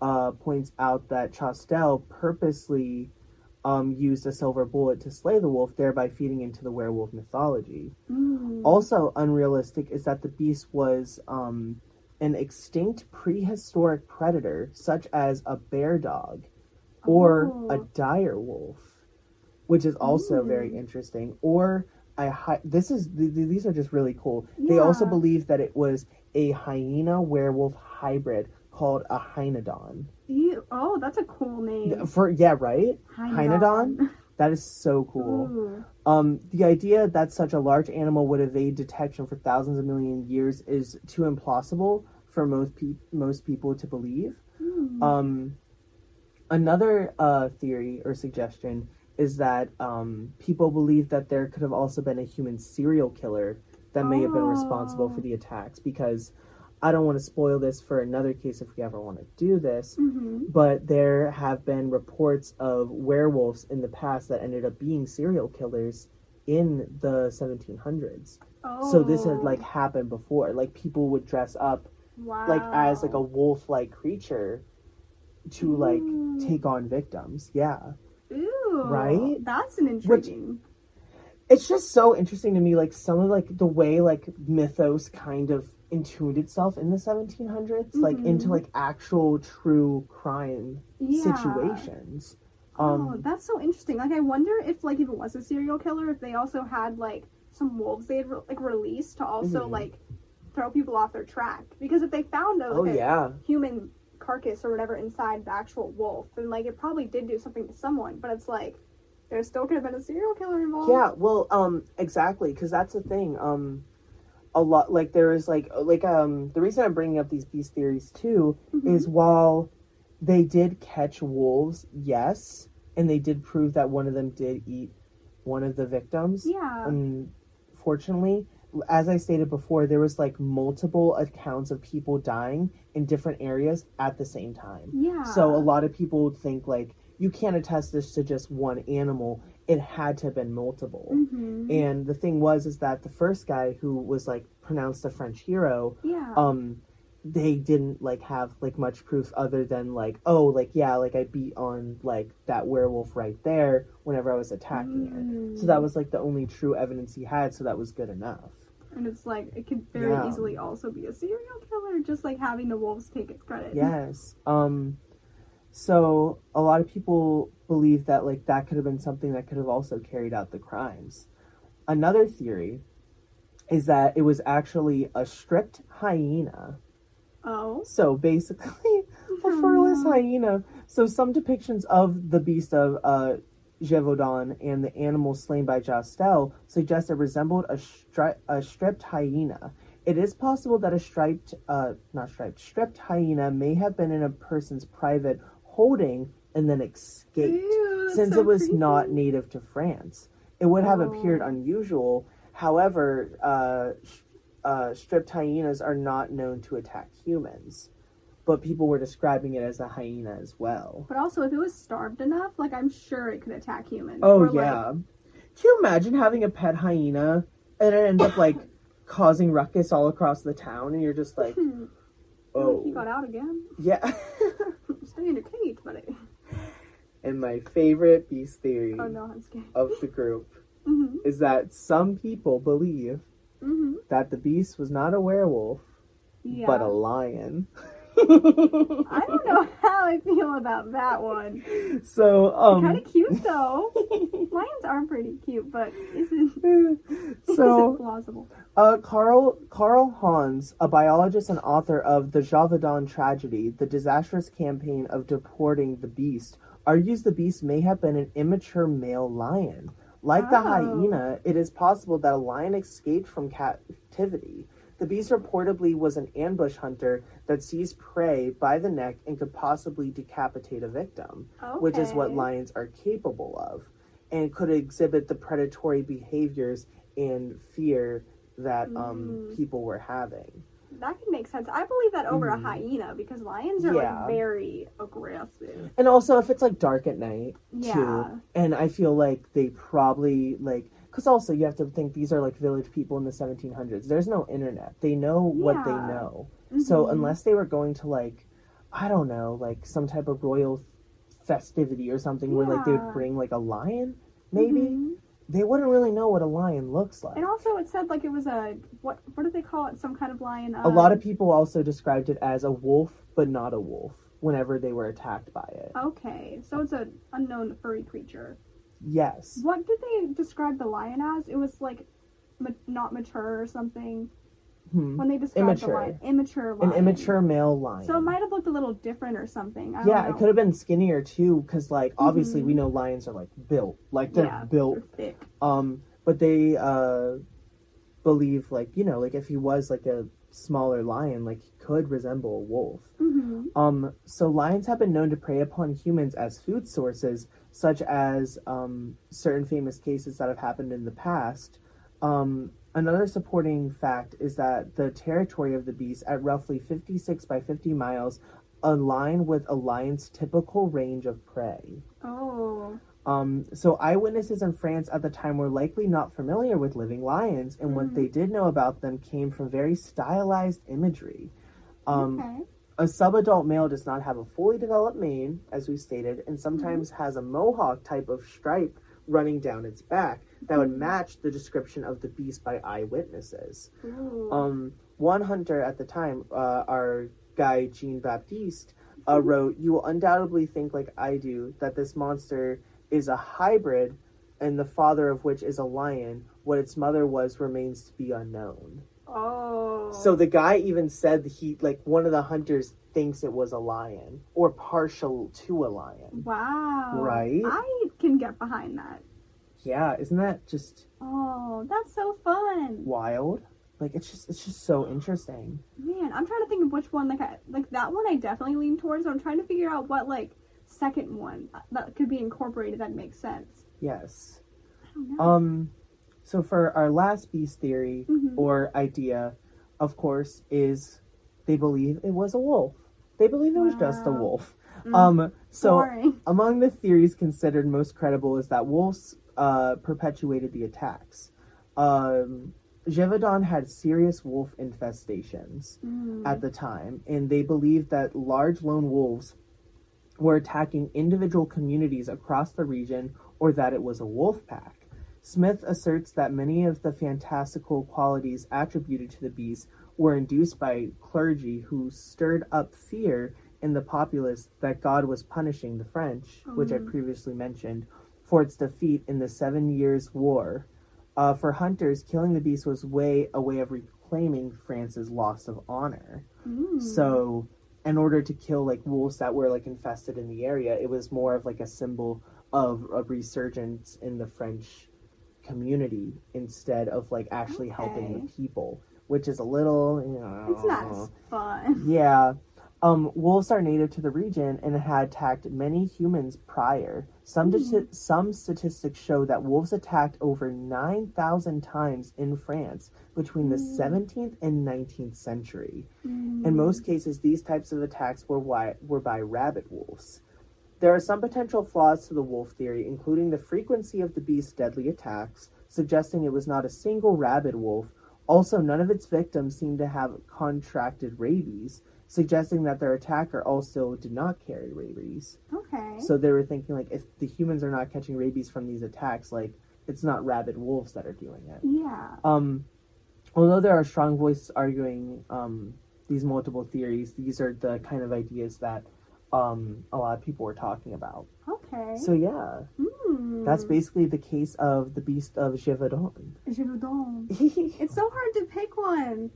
uh, points out that Chastel purposely um, used a silver bullet to slay the wolf, thereby feeding into the werewolf mythology. Mm. Also unrealistic is that the beast was um, an extinct prehistoric predator, such as a bear dog or a Oh. dire wolf, which is also very Mm. interesting. Or a hy- this is th- th- these are just really cool. They also believe that it was a hyena werewolf hybrid called a hynodon. Ew. Oh, that's a cool name. For yeah, right? Hynodon? That is so cool. Ooh. Um, the idea that such a large animal would evade detection for thousands of million years is too implausible for most pe- most people to believe. Hmm. Um, another uh, theory or suggestion is that um, people believe that there could have also been a human serial killer that may have been responsible for Oh. the attacks because I don't want to spoil this for another case if we ever want to do this, Mhm. but there have been reports of werewolves in the past that ended up being serial killers in the 1700s. Oh. So this had like happened before. Like people would dress up wow. like as like a wolf like creature to like Ooh. take on victims. Yeah. Ew. Right? That's an intriguing. It's just so interesting to me like some of like the way like mythos kind of intuned itself in the 1700s like Mhm. into like actual true crime Yeah. situations. Um oh, that's so interesting. Like, I wonder if, like, if it was a serial killer, if they also had like some wolves they had re- like released to also Mhm. like throw people off their track. Because if they found a, oh like, a yeah. human carcass or whatever inside the actual wolf, And like it probably did do something to someone. But it's like there still could have been a serial killer involved. Yeah, well, um, exactly, because that's the thing. Um, a lot like there is like like um the reason I'm bringing up these beast theories too Mhm. is while they did catch wolves, yes, and they did prove that one of them did eat one of the victims. Yeah. Unfortunately, as I stated before, there was like multiple accounts of people dying in different areas at the same time. yeah. So a lot of people would think like you can't attest this to just one animal. It had to have been multiple. Mhm. And the thing was is that the first guy who was like pronounced a French hero, yeah. um, they didn't like have like much proof other than like, oh, like yeah, like I beat on like that werewolf right there whenever I was attacking it. So that Mm. was like the only true evidence he had, so that was good enough. And it's like it could very Yeah. easily also be a serial killer, just like having the wolves take its credit. Yes. Um so a lot of people believe that like that could have been something that could have also carried out the crimes. Another theory is that it was actually a stripped hyena. Oh. So basically a furless hyena. So some depictions of the beast of uh Gévaudan and the animal slain by Chastel suggest it resembled a, stri- a stripped hyena. It is possible that a striped, uh, not striped, stripped hyena may have been in a person's private holding and then escaped. Ew, since so it was creepy. not native to France. It would have appeared Oh. unusual. However, uh, uh, stripped hyenas are not known to attack humans, but people were describing it as a hyena as well. But also, if it was starved enough, like I'm sure it could attack humans. Oh Or, like, yeah. Can you imagine having a pet hyena and it ends up like causing ruckus all across the town, and you're just like, oh he got out again. yeah. Stay in your cage, buddy. and my favorite beast theory Oh no, of the group hmm is that some people believe hmm that the beast was not a werewolf Yeah. but a lion. I don't know how I feel about that one. so um kind of cute though. Lions are pretty cute, but isn't so plausible. uh Carl Carl Hans, a biologist and author of The Gévaudan Tragedy, the disastrous campaign of deporting the beast, argues the beast may have been an immature male lion. Like the Oh. hyena, it is possible that a lion escaped from captivity. The beast reportedly was an ambush hunter that seized prey by the neck and could possibly decapitate a victim. which is what lions are capable of, and could exhibit the predatory behaviors and fear that um, Mm. people were having. That could make sense. I believe that over Mhm. a hyena because lions are Yeah. like very aggressive. And also, if it's like dark at night, Yeah. too, and I feel like they probably like. Because also, you have to think these are like village people in the 1700s. There's no internet. They know what they know. So, Mhm. unless they were going to like, I don't know, like some type of royal festivity or something where like they would bring like a lion, maybe, Mhm. they wouldn't really know what a lion looks like. And also, it said like it was a what? What did they call it? Some kind of lion. a lot of um, people also described it as a wolf, but not a wolf whenever they were attacked by it. Okay, so it's an unknown furry creature. Yes. What did they describe the lion as? It was like ma- not mature or something. Hmm. When they described Immature. the lion, immature An immature male lion. So it might have looked a little different or something. I don't yeah, know. it could have been skinnier too, because like obviously Mhm. we know lions are like built, like they're yeah, built. they're thick. Um, but they uh believe like you know like if he was like a smaller lion, like he could resemble a wolf. hmm Um, so lions have been known to prey upon humans as food sources, such as um, certain famous cases that have happened in the past. Um, another supporting fact is that the territory of the beast, at roughly 56 by 50 miles, align with a lion's typical range of prey. Oh, Um, so eyewitnesses in France at the time were likely not familiar with living lions, and what Mhm. they did know about them came from very stylized imagery. Um, okay. a subadult male does not have a fully developed mane, as we stated, and sometimes has a mohawk type of stripe running down its back that would match the description of the beast by eyewitnesses. Um, one hunter at the time, uh, our guy Jean Baptiste, uh, wrote, "You will undoubtedly think, like I do, that this monster is a hybrid, and the father of which is a lion. What its mother was remains to be unknown." oh. So the guy even said he like one of the hunters thinks it was a lion or partial to a lion. Wow. Right? I can get behind that. Yeah, isn't that just Oh, that's so fun. wild? Like it's just it's just so interesting. Man, I'm trying to think of which one. Like, I, like that one, I definitely lean towards. I'm trying to figure out what like second one uh, that could be incorporated that makes sense. Yes. I don't know. Um so for our last beast theory Mhm. or idea, of course, is they believe it was a wolf. They believe it was just a wolf. Mm. Um so Boring. Among the theories considered most credible is that wolves uh, perpetuated the attacks. Um, Gévaudan had serious wolf infestations Mm. at the time, and they believed that large lone wolves were attacking individual communities across the region or that it was a wolf pack. Smith asserts that many of the fantastical qualities attributed to the beast were induced by clergy who stirred up fear in the populace that God was punishing the French, which I Mhm. previously mentioned, for its defeat in the Seven Years' War. Uh, for hunters, killing the beast was way a way of reclaiming France's loss of honor. Mm. So, in order to kill like wolves that were like infested in the area, it was more of like a symbol of a resurgence in the French community instead of like actually helping the people, which is a little, you know, it's not as fun. yeah. Um, wolves are native to the region and had attacked many humans prior. Some hmm. dati- some statistics show that wolves attacked over nine thousand times in France between the hmm. seventeenth and nineteenth century. Hmm. In most cases, these types of attacks were wi- were by rabid wolves. There are some potential flaws to the wolf theory, including the frequency of the beast's deadly attacks, suggesting it was not a single rabid wolf. Also, none of its victims seem to have contracted rabies, suggesting that their attacker also did not carry rabies. Okay. So they were thinking, like, if the humans are not catching rabies from these attacks, like, it's not rabid wolves that are doing it. yeah. Um, although there are strong voices arguing um, these multiple theories, these are the kind of ideas that um, a lot of people were talking about. Okay. So yeah, Hmm. that's basically the case of the Beast of Gévaudan. Gévaudan. It's so hard to pick one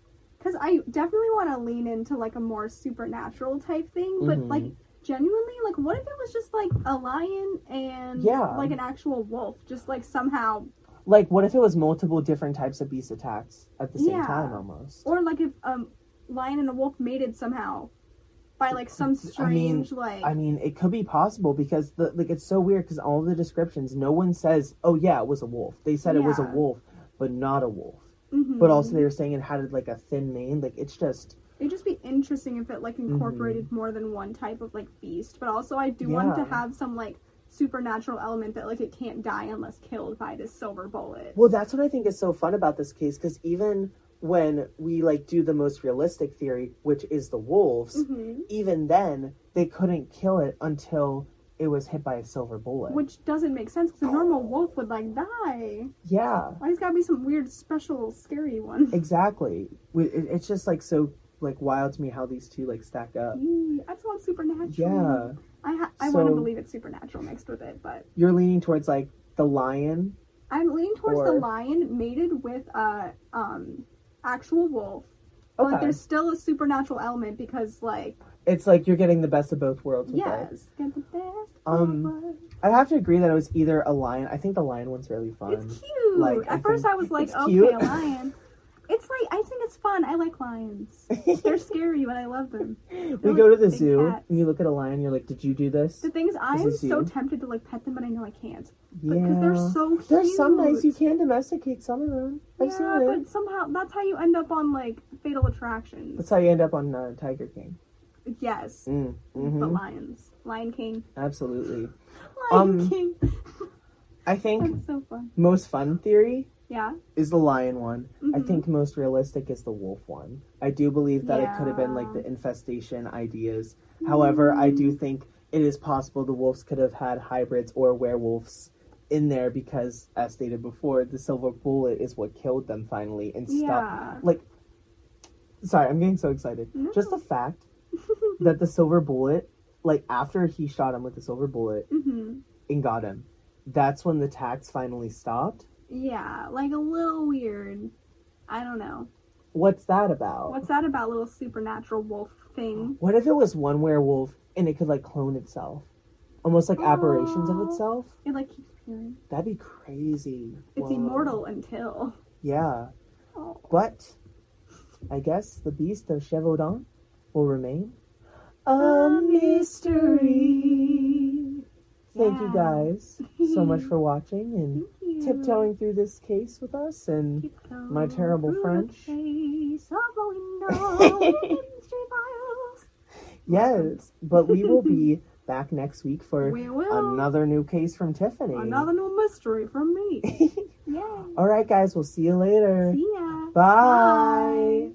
because I definitely want to lean into like a more supernatural type thing, but Mhm. like genuinely, like what if it was just like a lion and Yeah. like an actual wolf, just like somehow, like, what if it was multiple different types of beast attacks at the same Yeah. time, almost? or like if um lion and a wolf mated somehow by like some I mean- strange like I mean, it could be possible because the like it's so weird because all the descriptions, no one says, "Oh yeah, it was a wolf." They said it was a wolf, but not a wolf. Mhm. But also, they were saying it had like a thin mane. Like it's just It'd just be interesting if it like incorporated more than one type of like beast. But also, I do want it to Mm-hmm. Have some like supernatural element that like it can't die unless killed by this silver bullet. Well, that's what I think is so fun about this case because even when we like do the most realistic theory, which is the wolves, hmm even then they couldn't kill it until it was hit by a silver bullet. Which doesn't make sense because a normal wolf would like die. yeah, Why has gotta be some weird, special, scary one? exactly. We- it- It's just like so like wild to me how these two like stack up. I just want supernatural. Yeah, I ha- I want to believe it's supernatural mixed with it, but you're leaning towards like the lion. I'm leaning towards the lion mated with a um actual wolf. But there's still a supernatural element because like it's like you're getting the best of both worlds. Yes, get the best. Um. I have to agree that it was either a lion. I think the lion one's really fun. it's cute. like, I At first, I was like, okay, cute. a lion. It's like I think it's fun. I like lions. They're scary, but I love them. we They're go to the zoo cats. and you look at a lion. You're like, "Did you do this?" The thing is, I'm is so you. tempted to like pet them, but I know I can't. Yeah, Because they're so cute. There's some nice you can domesticate some of them. I've yeah, seen it. but somehow that's how you end up on like Fatal Attractions. That's how you end up on uh, Tiger King. Yes, Mm, hmm but lions, Lion King, Absolutely. Lion Um, King. I think so fun. most fun theory Yeah. is the lion one. I Mhm. think most realistic is the wolf one. I do believe that it could have been like the infestation ideas. However, I do Mm. think it is possible the wolves could have had hybrids or werewolves in there because, as stated before, the silver bullet is what killed them finally and stopped. Yeah. Like, sorry, I'm getting so excited. No. Just the fact that the silver bullet, like after he shot him with the silver bullet hmm and got him, that's when the tax finally stopped. Yeah, like a little weird. I don't know. What's that about? What's that about little supernatural wolf thing? What if it was one werewolf and it could like clone itself? Almost like aberrations of itself? It like keeps appearing. That'd be crazy. It's Whoa. immortal until. Yeah. Oh. But I guess the beast of Gévaudan will remain a A mystery. Thank you guys so much for watching and tiptoeing through this case with us and my terrible French. face of a window in Mystery Files. yes, but we will be back next week for We another new case from Tiffany. Another new mystery from me. Yay. All right, guys, we'll see you later. See ya. Bye.